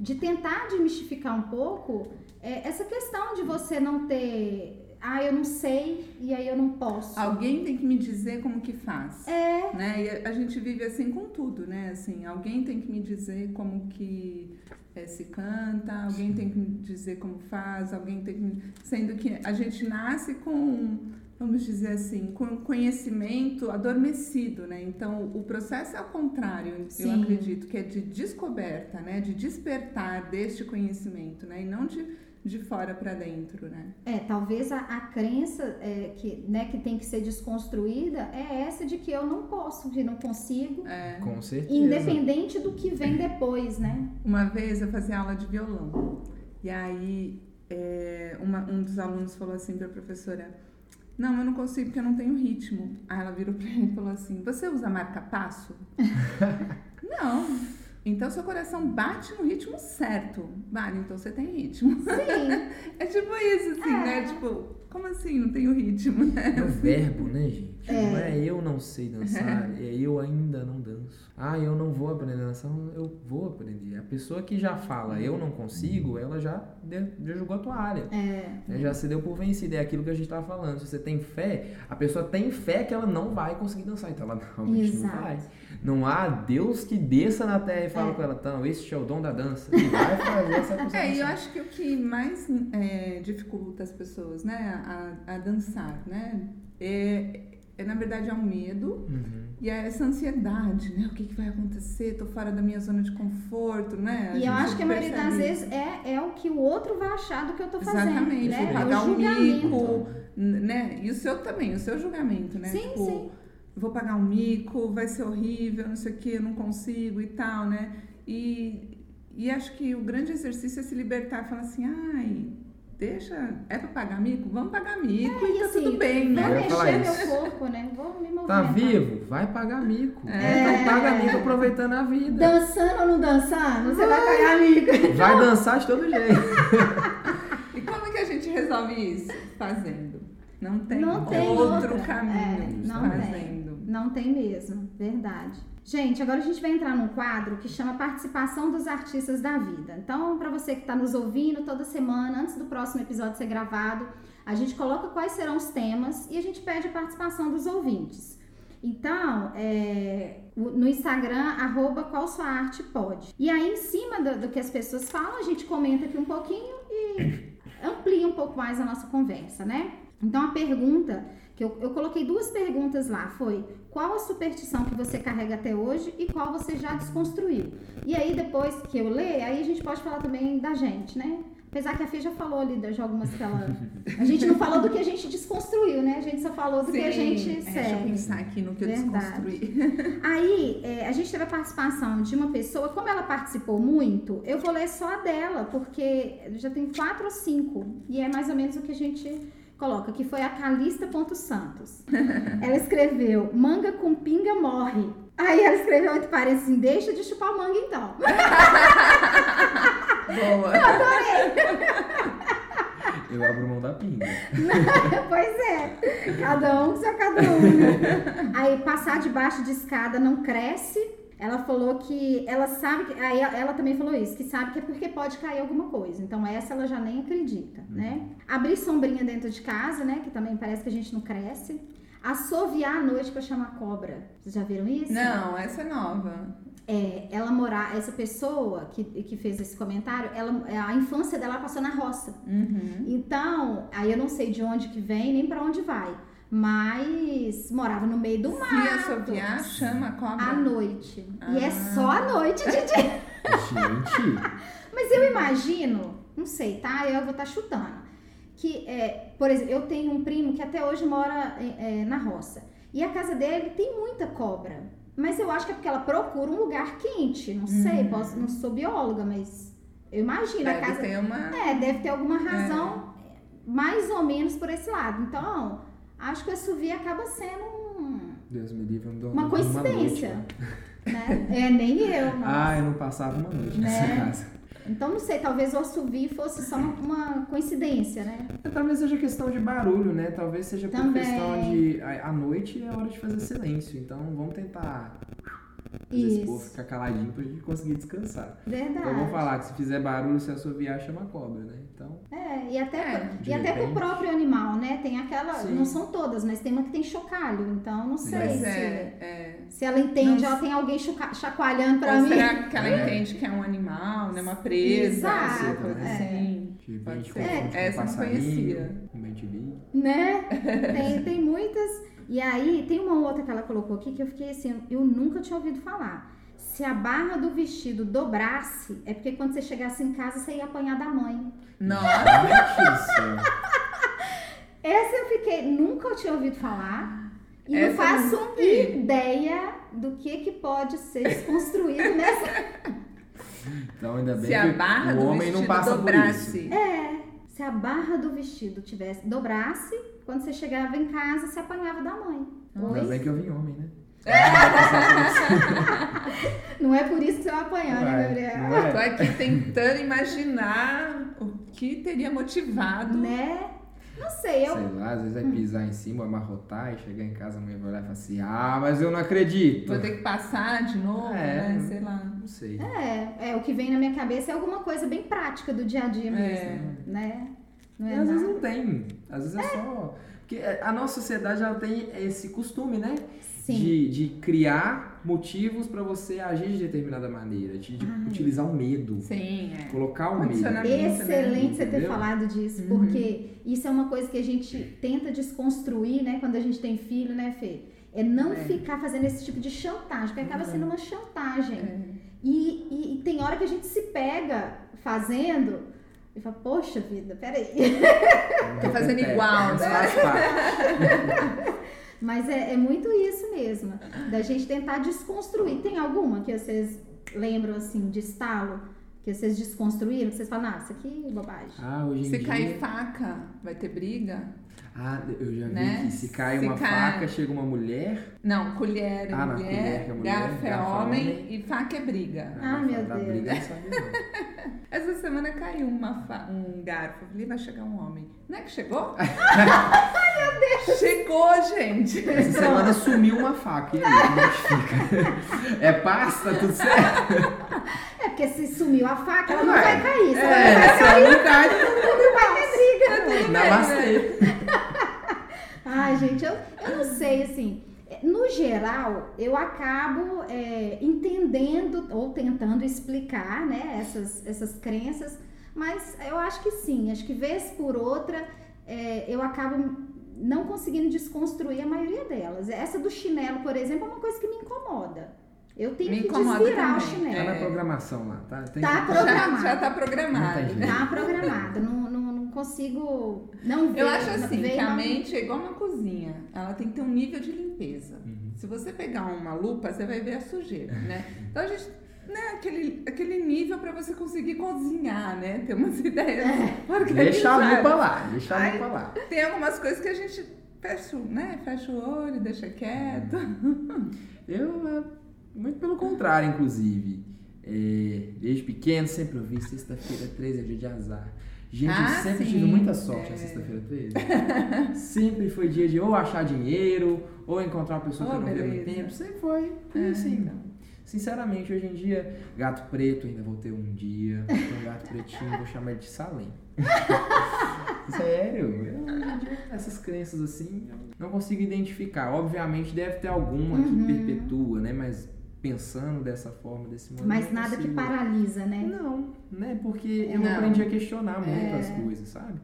de tentar desmistificar um pouco é, essa questão de você não ter ah, eu não sei e aí eu não posso. Alguém tem que me dizer como que faz. É. Né? E a gente vive assim com tudo, né? Assim, alguém tem que me dizer como que é, se canta, alguém tem que me dizer como faz, alguém tem que. Sendo que a gente nasce com vamos dizer assim, com conhecimento adormecido, né? Então, o processo é ao contrário, Sim. eu acredito, que é de descoberta, né? De despertar deste conhecimento, né? E não de, de fora para dentro, né? É, talvez a, a crença é, que, né, que tem que ser desconstruída é essa de que eu não posso, que não consigo. É. Com certeza. Independente do que vem depois, né? Uma vez eu fazia aula de violão, e aí é, uma, um dos alunos falou assim para a professora não, eu não consigo porque eu não tenho ritmo. Aí ela virou pra ele e falou assim: Você usa marca-passo? não. Então seu coração bate no ritmo certo. Vale, então você tem ritmo. Sim. é tipo isso, assim, né? é. né? Tipo, como assim? Não tenho ritmo, né? É o verbo, né, gente? É. Não é eu não sei dançar, é eu ainda não danço. Ah, eu não vou aprender a dançar, eu vou aprender. A pessoa que já fala eu não consigo, ela já, já jogou a toalha. É. é. Já se deu por vencida. É aquilo que a gente tava falando. Se você tem fé, a pessoa tem fé que ela não vai conseguir dançar. Então ela realmente Exato. não vai. Não há Deus que desça na terra e fale é. com ela, então, este é o dom da dança. E vai fazer essa coisa. É, e eu acho que o que mais é, dificulta as pessoas, né, a, a dançar, né, é, é, na verdade, é o medo uhum. e é essa ansiedade, né? O que, que vai acontecer? Tô fora da minha zona de conforto, né? A e eu acho que a maioria das vezes é, é o que o outro vai achar do que eu tô fazendo. Exatamente, né? pagar é o, o mico, né? E o seu também, o seu julgamento, né? Sim, tipo, sim. Vou pagar um mico, vai ser horrível, não sei o que, eu não consigo e tal, né? E e acho que o grande exercício é se libertar e falar assim, ai, deixa, é pra pagar mico? Vamos pagar mico É, e tá assim, tudo bem, Vou né? falar mexer isso. meu corpo, né? Vou me movimentar. Tá vivo? Vai pagar mico. É. Então paga mico aproveitando a vida. Dançando ou não dançando? Você vai pagar amigo. Vai dançar de todo jeito. E como que a gente resolve isso? Fazendo. Não tem, Não tem outro outra. caminho É, não fazendo. Não tem mesmo, verdade. Gente, agora a gente vai entrar num quadro que chama Participação dos Artistas da Vida. Então, para você que está nos ouvindo toda semana, antes do próximo episódio ser gravado, a gente coloca quais serão os temas e a gente pede a participação dos ouvintes. Então, é, no Instagram, arroba qual sua arte pode. E aí, em cima do, do que as pessoas falam, a gente comenta aqui um pouquinho e amplia um pouco mais a nossa conversa, né? Então, a pergunta que eu, eu coloquei duas perguntas lá foi qual a superstição que você carrega até hoje e qual você já desconstruiu. E aí, depois que eu ler, aí a gente pode falar também da gente, né? Apesar que a Fê já falou ali de algumas que ela. A gente não falou do que a gente desconstruiu, né? A gente só falou do que a Sim, gente é, Deixa eu pensar aqui no que eu Verdade. desconstruí. Aí, é, a gente teve a participação de uma pessoa, como ela participou muito, eu vou ler só a dela, porque já tem quatro ou cinco, e é mais ou menos o que a gente coloca, que foi a Calista.santos. ela escreveu, manga com pinga morre. Aí ela escreveu entre parênteses, assim, deixa de chupar manga então. Boa. Eu abro mão da pinga. pois é, cada um com seu cada um. né? Aí passar debaixo de escada não cresce. Ela falou que ela sabe que. Aí ela também falou isso, que sabe que é porque pode cair alguma coisa. Então essa ela já nem acredita, né? Abrir sombrinha dentro de casa, né? Que também parece que a gente não cresce. Assoviar à noite pra chamar cobra. Vocês já viram isso? Não, essa é nova. É, ela morar, essa pessoa que, que fez esse comentário, ela, a infância dela passou na roça. Uhum. Então, aí eu não sei de onde que vem nem pra onde vai, mas morava no meio do Se mato. assoviar, chama a cobra. À noite. E é Ah. só à noite, Didi. Gente, Mas eu imagino, não sei, tá? Eu vou estar chutando. Que, é, por exemplo, eu tenho um primo que até hoje mora é, é, na roça. E a casa dele tem muita cobra. Mas eu acho que é porque ela procura um lugar quente. Não sei, posso, não sou bióloga, mas eu imagino. a Deve casa ter uma... É, deve ter alguma razão mais ou menos por esse lado. Então, acho que o assovio acaba sendo um, Deus me livre, não uma coincidência. noite, né? É, nem eu. Não. Ah, eu não passava uma noite nessa Né? casa. Então, não sei, talvez o assovio fosse só uma, coincidência, né? Talvez seja questão de barulho, né? Talvez seja por Também. questão de. A, noite é hora de fazer silêncio. Então vamos tentar fazer esse povo Isso. ficar caladinho pra gente conseguir descansar. Verdade. Então vamos falar que se fizer barulho, se assoviar, chama cobra, né? Então. É, e até, É, e até pro repente. próprio animal, né? Tem aquela. Sim. Não são todas, mas tem uma que tem chocalho. Então, não sei Pois se, é, é. se ela entende, Não ela tem alguém choca- chacoalhando pra mim. será que ela entende que é um animal, né? Uma presa, Exato, essa coisa é. assim. De Pode ser. confunde com Essa eu não conhecia. Com TV. Né? Tem, tem muitas. E aí, tem uma outra que ela colocou aqui que eu fiquei assim, eu nunca tinha ouvido falar. Se a barra do vestido dobrasse, é porque quando você chegasse em casa, você ia apanhar da mãe. Nossa, Realmente isso. Essa eu fiquei, nunca eu tinha ouvido falar. E Essa não eu faço ideia do que, que pode ser desconstruído nessa. Então ainda bem se a que barra o do homem vestido não passa por isso. dobrasse. É. Se a barra do vestido tivesse dobrasse, quando você chegava em casa, você apanhava da mãe. Ainda bem que eu vim homem, né? Não é por isso que você vai apanhar, né, Ué, Gabriel? não é? Tô aqui tentando imaginar o que teria motivado. Né? Não sei, eu. Sei lá, às vezes vai pisar em cima, amarrotar e chegar em casa, a mãe vai olhar e falar assim: Ah, mas eu não acredito. Vou ter que passar de novo, É. né? Sei lá. Não sei. É, é, o que vem na minha cabeça é alguma coisa bem prática do dia a dia mesmo, né? Não E é às vezes nada. não tem. Às vezes é, só. Porque a nossa sociedade ela tem esse costume, né? Sim. De, de criar motivos pra você agir de determinada maneira, de, de Ai. utilizar o medo, Sim, é. colocar o medo. Condicionamento. Excelente você ter falado disso, Uhum. porque isso é uma coisa que a gente tenta desconstruir, né, quando a gente tem filho, né, Fê? É não É. ficar fazendo esse tipo de chantagem, porque acaba Uhum. sendo uma chantagem. É. E, e- e tem hora que a gente se pega fazendo e fala, poxa vida, peraí. Tô fazendo igual, mas né? faz parte. Mas é, é muito isso mesmo, da gente tentar desconstruir. Tem alguma que vocês lembram, assim, de estalo? Que vocês desconstruíram, que vocês falam, ah, isso aqui é bobagem. Ah, hoje em Se dia... cair faca, vai ter briga? Ah, eu já vi Né? que se cai Se uma cai- faca, chega uma mulher. Não, colher é Ah, na colher mulher, é mulher, garfo é é homem, homem. e faca é briga. Ah, mas meu Deus. briga. Essa semana caiu uma fa- um garfo. Eu falei, vai chegar um homem. Não é que chegou? Chegou, gente. Essa semana sumiu uma faca. E aí, como é que fica? É pasta, tudo certo? Porque se sumiu a faca, ela não vai cair. Se ela É, não vai ela não cai, não vai ter briga. namastê. Ai, gente, eu, eu não sei, assim. No geral, eu acabo é, entendendo ou tentando explicar, né, essas, essas crenças, mas eu acho que sim, acho que vez por outra é, eu acabo não conseguindo desconstruir a maioria delas. Essa do chinelo, por exemplo, é uma coisa que me incomoda. Eu tenho Me que desvirar o também, chinelo. Tá na É. programação lá, tá? Tem Tá que- programado. Já, já tá programado. Não né? Tá programada, não, não, não consigo não ver. Eu acho assim, ver que a uma- mente é igual uma cozinha. Ela tem que ter um nível de limpeza. Uhum. Se você pegar uma lupa, você vai ver a sujeira, né? Então a gente, né, aquele, aquele nível para você conseguir cozinhar, né? Ter umas ideias organizadas. Deixa a lupa lá, deixa a lupa lá. Tem algumas coisas que a gente fecha, o- né? Fecha o olho, deixa quieto. Eu, é, muito pelo contrário, inclusive. É, desde pequeno, sempre ouvi sexta-feira 13 é dia de azar. Gente, eu Ah, sempre sim. tive muita sorte É. na sexta-feira 13. sempre foi dia de ou achar dinheiro, ou encontrar uma pessoa que Oh, eu não via há muito beleza. tempo. Sempre foi. Foi É, assim. então. Sinceramente, hoje em dia, gato preto ainda vou ter um dia. Tem um gato pretinho, vou chamar ele de Salem. Sério, eu, hoje em dia, essas crenças assim, eu não consigo identificar. Obviamente deve ter alguma Uhum. que perpetua, né? Mas pensando dessa forma, desse modo. eu Mas não nada que consigo. paralisa, né? Não, né? Porque eu Não. aprendi a questionar muito É. as coisas, sabe?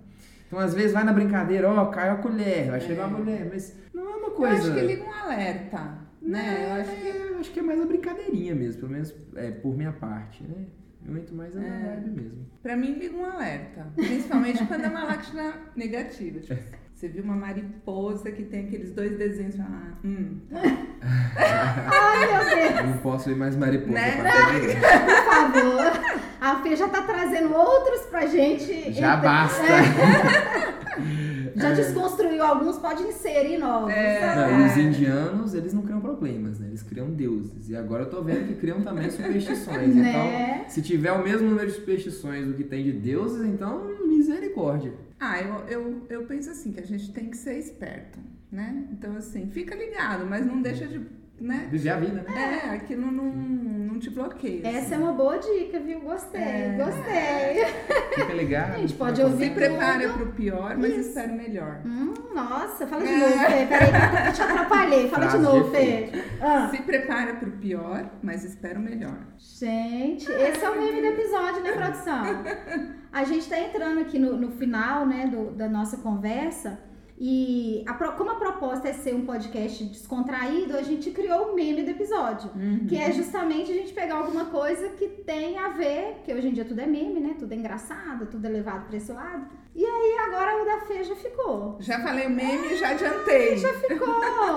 Então, às vezes, vai na brincadeira, ó, caiu a colher, vai chegar É. a mulher, mas não é uma Eu coisa. acho que liga um alerta, né? Eu acho que É, eu acho que é mais a brincadeirinha mesmo, pelo menos é, por minha parte, né? Muito mais é na É. vibe mesmo. Pra mim liga um alerta. Principalmente quando é uma láctea negativa. Tipo, você viu uma mariposa que tem aqueles dois desenhos e fala, ah, hum, Ai, meu Deus, Eu não posso ver mais mariposa Né? por favor. A Fê já tá trazendo outros pra gente. Já Então, basta. Já desconstruiu alguns, pode inserir novos. É. Não, os indianos, eles não criam problemas, né? Eles criam deuses. E agora eu tô vendo que criam também superstições. Né? Então, se tiver o mesmo número de superstições do que tem de deuses, então misericórdia. Ah, eu, eu, eu penso assim, que a gente tem que ser esperto, né? Então, assim, fica ligado, mas não deixa de, né? Viver a vida, né? É, aquilo não, não te bloqueia. Essa assim. é uma boa dica, viu? Gostei, É. gostei. Fica ligado. A gente pode ouvir Se prepara pro pior, mas Isso. espera o melhor. Hum, nossa, fala de É. novo, Fê. Peraí, que eu te atrapalhei. Fala de Frase novo, de Fê. Ah. Se prepara pro pior, mas espera o melhor. Gente, esse é o meme do episódio, né, produção? A gente tá entrando aqui no, no final, né, do- da nossa conversa. E a como a proposta é ser um podcast descontraído, a gente criou o meme do episódio. Que é justamente a gente pegar alguma coisa que tem a ver, que hoje em dia tudo é meme, né? Tudo é engraçado, tudo é levado pra esse lado. E aí agora o da Fê já ficou. Já falei o meme e já adiantei. Já ficou.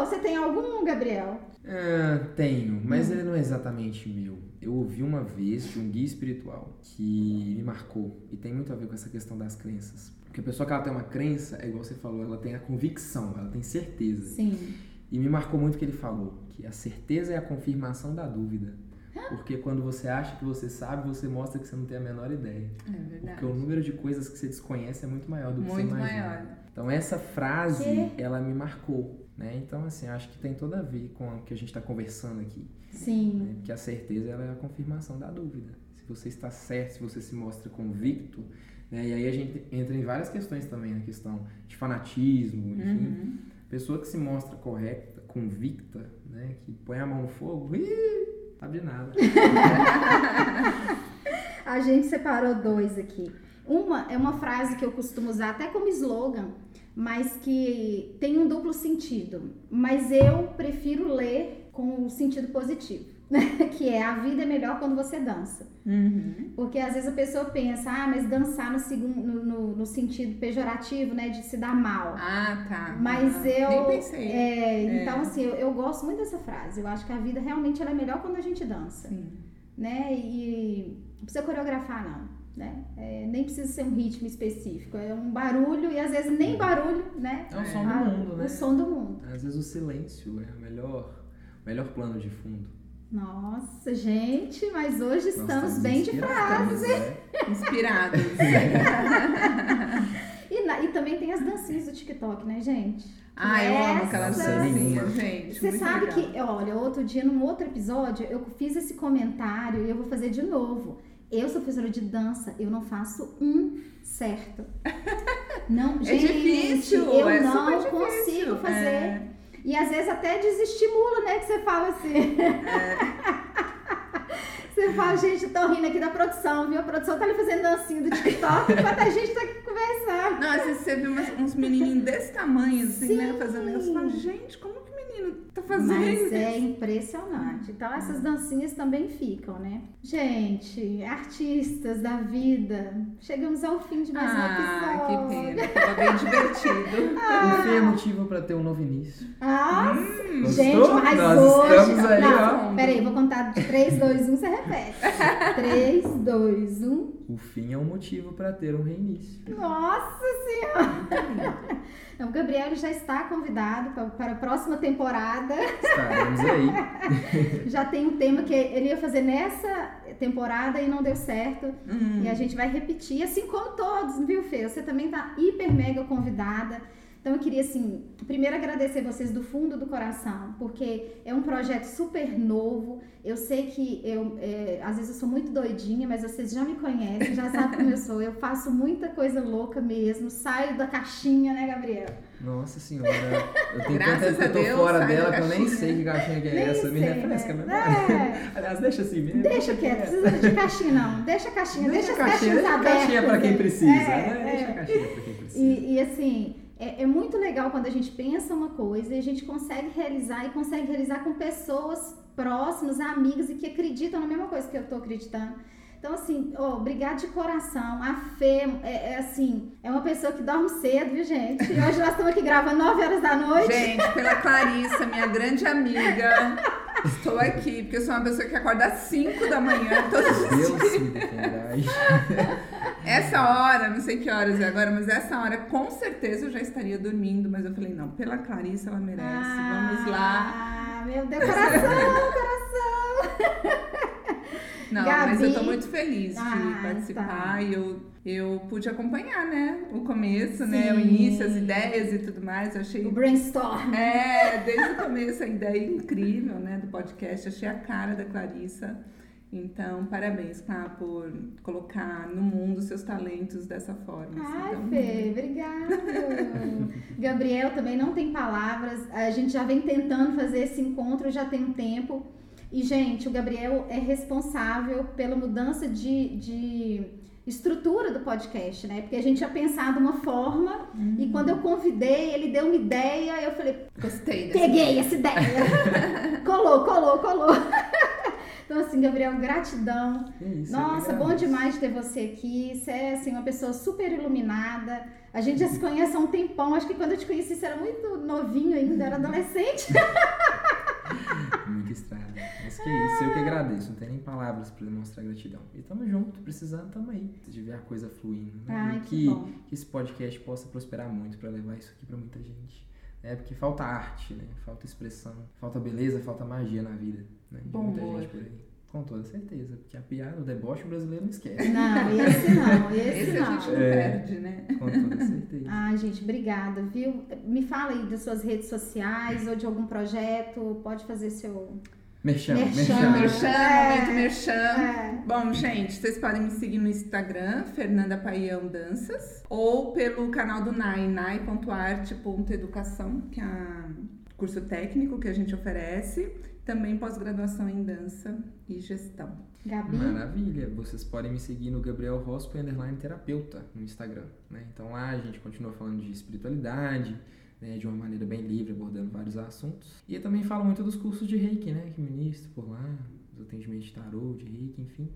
Você tem algum, Gabriel? Ah, tenho, mas ele não é exatamente meu. Eu ouvi uma vez de um guia espiritual que me marcou e tem muito a ver com essa questão das crenças. Porque a pessoa que ela tem uma crença, é igual você falou, ela tem a convicção, ela tem certeza. Sim. E me marcou muito o que ele falou, que a certeza é a confirmação da dúvida. Porque quando você acha que você sabe, você mostra que você não tem a menor ideia. É verdade. Porque o número de coisas que você desconhece é muito maior do que Muito você imagina. maior. Então essa frase, Que? ela me marcou, né? Então assim, acho que tem tudo a ver com o que a gente está conversando aqui, Sim. né? Porque a certeza ela é a confirmação da dúvida. Se você está certo, se você se mostra convicto, né? E aí a gente entra em várias questões também, na questão de fanatismo, enfim. Uhum. Pessoa que se mostra correta, convicta, né? Que põe a mão no fogo, ih, sabe de nada. A gente separou dois aqui. Uma é uma frase que eu costumo usar até como slogan, mas que tem um duplo sentido. Mas eu prefiro ler com o sentido positivo, que é a vida é melhor quando você dança. Uhum. Porque às vezes a pessoa pensa, ah, mas dançar no, segun- no, no- no sentido pejorativo, né, de se dar mal. Ah, tá. Mas Ah, eu. Nem pensei. é, É. Então, assim, eu, eu gosto muito dessa frase. Eu acho que a vida realmente ela é melhor quando a gente dança Sim. né? E Não precisa coreografar, não. Né? É, nem precisa ser um ritmo específico. É um barulho, e às vezes nem barulho, né? É o som do mundo, né? O som do mundo. Às vezes o silêncio é o melhor, o melhor plano de fundo. Nossa, gente, mas hoje Nós estamos bem de inspirados, né? Inspirados. E, na- e também tem as dancinhas do TikTok, né, gente? Ah, eu amo aquelas dancinhas, gente. Você sabe legal. que, olha, outro dia, num outro episódio, eu fiz esse comentário e eu vou fazer de novo. Eu sou professora de dança, eu não faço um certo. Não, É gente, difícil, eu é não difícil. consigo fazer. É. E às vezes até desestimula, né? Que você fala assim. Você fala, gente, tô rindo aqui da produção, viu? A produção tá ali fazendo dancinha do TikTok enquanto a gente tá aqui conversando. Não, às vezes você vê umas- uns menininhos desse tamanho, assim, né? Sim. Fazendo negócio. Você fala, gente, como que tá fazendo Mas isso? é impressionante. Então essas dancinhas também ficam, né? Gente, artistas da vida, chegamos ao fim de mais um Ah, que episódio. pena. Tava bem divertido. O fim é motivo pra ter um novo início. Ah, Gostou? gente, mas Nós hoje. estamos aí, não, ó. peraí, vou contar de 3, 2, 1, você repete. 3, 2, 1. O fim é um motivo pra ter um reinício. Nossa Senhora! Então, o Gabriel já está convidado para, para a próxima temporada. Estaremos aí. Já tem um tema que ele ia fazer nessa temporada e não deu certo. Hum. E a gente vai repetir, assim como todos, viu, Fê? Você também tá hiper mega convidada. Então eu queria, assim, primeiro agradecer vocês do fundo do coração, porque é um projeto super novo. Eu sei que eu, é, às vezes eu sou muito doidinha, mas vocês já me conhecem, já sabem como eu sou. Eu faço muita coisa louca mesmo, saio da caixinha, né, Gabriel? Nossa senhora, eu tenho Graças tempo que eu tô Deus, fora dela que eu nem sei que caixinha que é Nem essa. Me refresca, né? né? É. Aliás, deixa assim mesmo. Deixa quieto, precisa de caixinha não. Deixa a caixinha, deixa, Deixa a caixinha, deixa a abertas. caixinha pra quem né? precisa, É, né? é. Deixa a caixinha pra quem precisa. E, e, assim, é, é muito legal quando a gente pensa uma coisa e a gente consegue realizar e consegue realizar com pessoas próximas, amigas e que acreditam na mesma coisa que eu tô acreditando. Então, assim, ó, obrigado de coração. A Fê é, é, assim, é uma pessoa que dorme cedo, viu, gente? E hoje nós estamos aqui gravando 9 horas da noite. Gente, pela Clarissa, minha grande amiga, estou aqui, porque eu sou uma pessoa que acorda às 5 da manhã todos os dias. Deus me defenderá. Essa hora, não sei que horas é agora, mas essa hora com certeza eu já estaria dormindo, mas eu falei, não, pela Clarissa ela merece. Vamos lá. Ah, meu Deus, coração, coração. Não, Gabi. mas eu tô muito feliz de Ah, participar tá. e eu, eu pude acompanhar, né? O começo, né? O Sim. início, as ideias e tudo mais. Eu achei O brainstorm. É, desde o começo a ideia incrível, né, do podcast. Achei a cara da Clarissa. Então, parabéns, Clá, por colocar no mundo seus talentos dessa forma. assim. Ai, Então, Fê, obrigada. Gabriel também não tem palavras. A gente já vem tentando fazer esse encontro já tem um tempo. E, gente, o Gabriel é responsável pela mudança de, de estrutura do podcast, né? Porque a gente tinha pensado uma forma e quando eu convidei, ele deu uma ideia, eu falei, Gostei dessa Peguei essa ideia. colou, colou, colou. Então, assim, Gabriel, gratidão. Isso, Nossa, bom demais ter você aqui. Você é, assim, uma pessoa super iluminada. A gente já se conhece há um tempão. Acho que quando eu te conheci, você era muito novinho ainda, era adolescente. Muita estrada. Mas que isso, eu que agradeço. Não tem nem palavras pra demonstrar gratidão. E tamo junto, precisando, tamo aí. De ver a coisa fluindo. Né? Ai, e que que, que esse podcast possa prosperar muito pra levar isso aqui pra muita gente. É porque falta arte, né? Falta expressão, falta beleza, falta magia na vida. Né? De Bom muita humor. gente por aí. Com toda certeza. Porque a piada, o deboche o brasileiro não esquece. Não, esse não, esse, Esse a não. gente não É. perde, né? Com toda certeza. Ai, gente, obrigada, viu? Me fala aí das suas redes sociais ou de algum projeto. Pode fazer seu. Merchan, Merchan. merchan. Merchan, É. momento merchan. É. Bom, gente, vocês podem me seguir no Instagram, Fernanda Paião Danças, ou pelo canal do NAI, nai.arte.educação, que é o curso técnico que a gente oferece, também pós-graduação em dança e gestão. Gabi. Maravilha! Vocês podem me seguir no Gabriel Rospo underline terapeuta no Instagram. Né? Então lá a gente continua falando de espiritualidade, né? de uma maneira bem livre, abordando vários assuntos. E eu também falo muito dos cursos de reiki, né? Que ministro por lá, dos atendimentos de tarô, de reiki, enfim.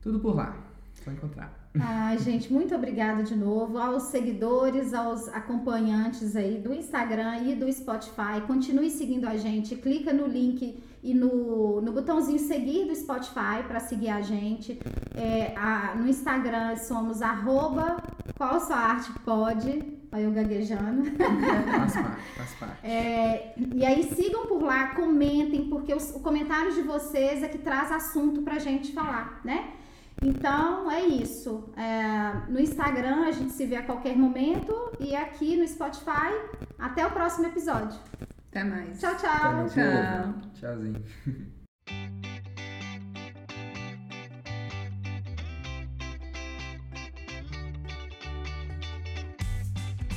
Tudo por lá. Só encontrar. Ai, gente, muito obrigada de novo aos seguidores, aos acompanhantes aí do Instagram e do Spotify. Continue seguindo a gente, clica no link e no, no botãozinho seguir do Spotify para seguir a gente. É, a, no Instagram somos arroba qual sua arte pode. Olha eu gaguejando. Faz parte, faz parte. É, e aí sigam por lá, comentem, porque os, o comentário de vocês é que traz assunto pra gente falar, né? Então é isso. É, no Instagram a gente se vê a qualquer momento e aqui no Spotify. Até o próximo episódio. Até mais. Tchau, tchau. Tchau. povo. Tchauzinho.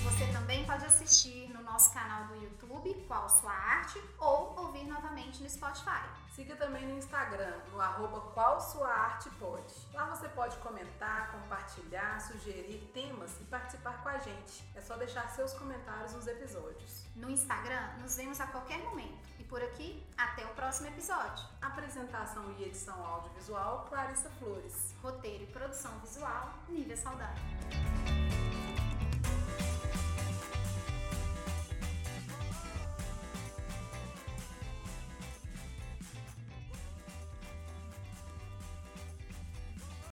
Você também pode assistir no nosso canal do YouTube, Qual Sua Arte, ou ouvir novamente no Spotify. Siga também no Instagram, no arroba qual sua arte pode. Lá você pode comentar, compartilhar, sugerir temas e participar com a gente. É só deixar seus comentários nos episódios. No Instagram, nos vemos a qualquer momento. E por aqui, até o próximo episódio. Apresentação e edição audiovisual, Clarissa Flores. Roteiro e produção visual, Nívia Saudade.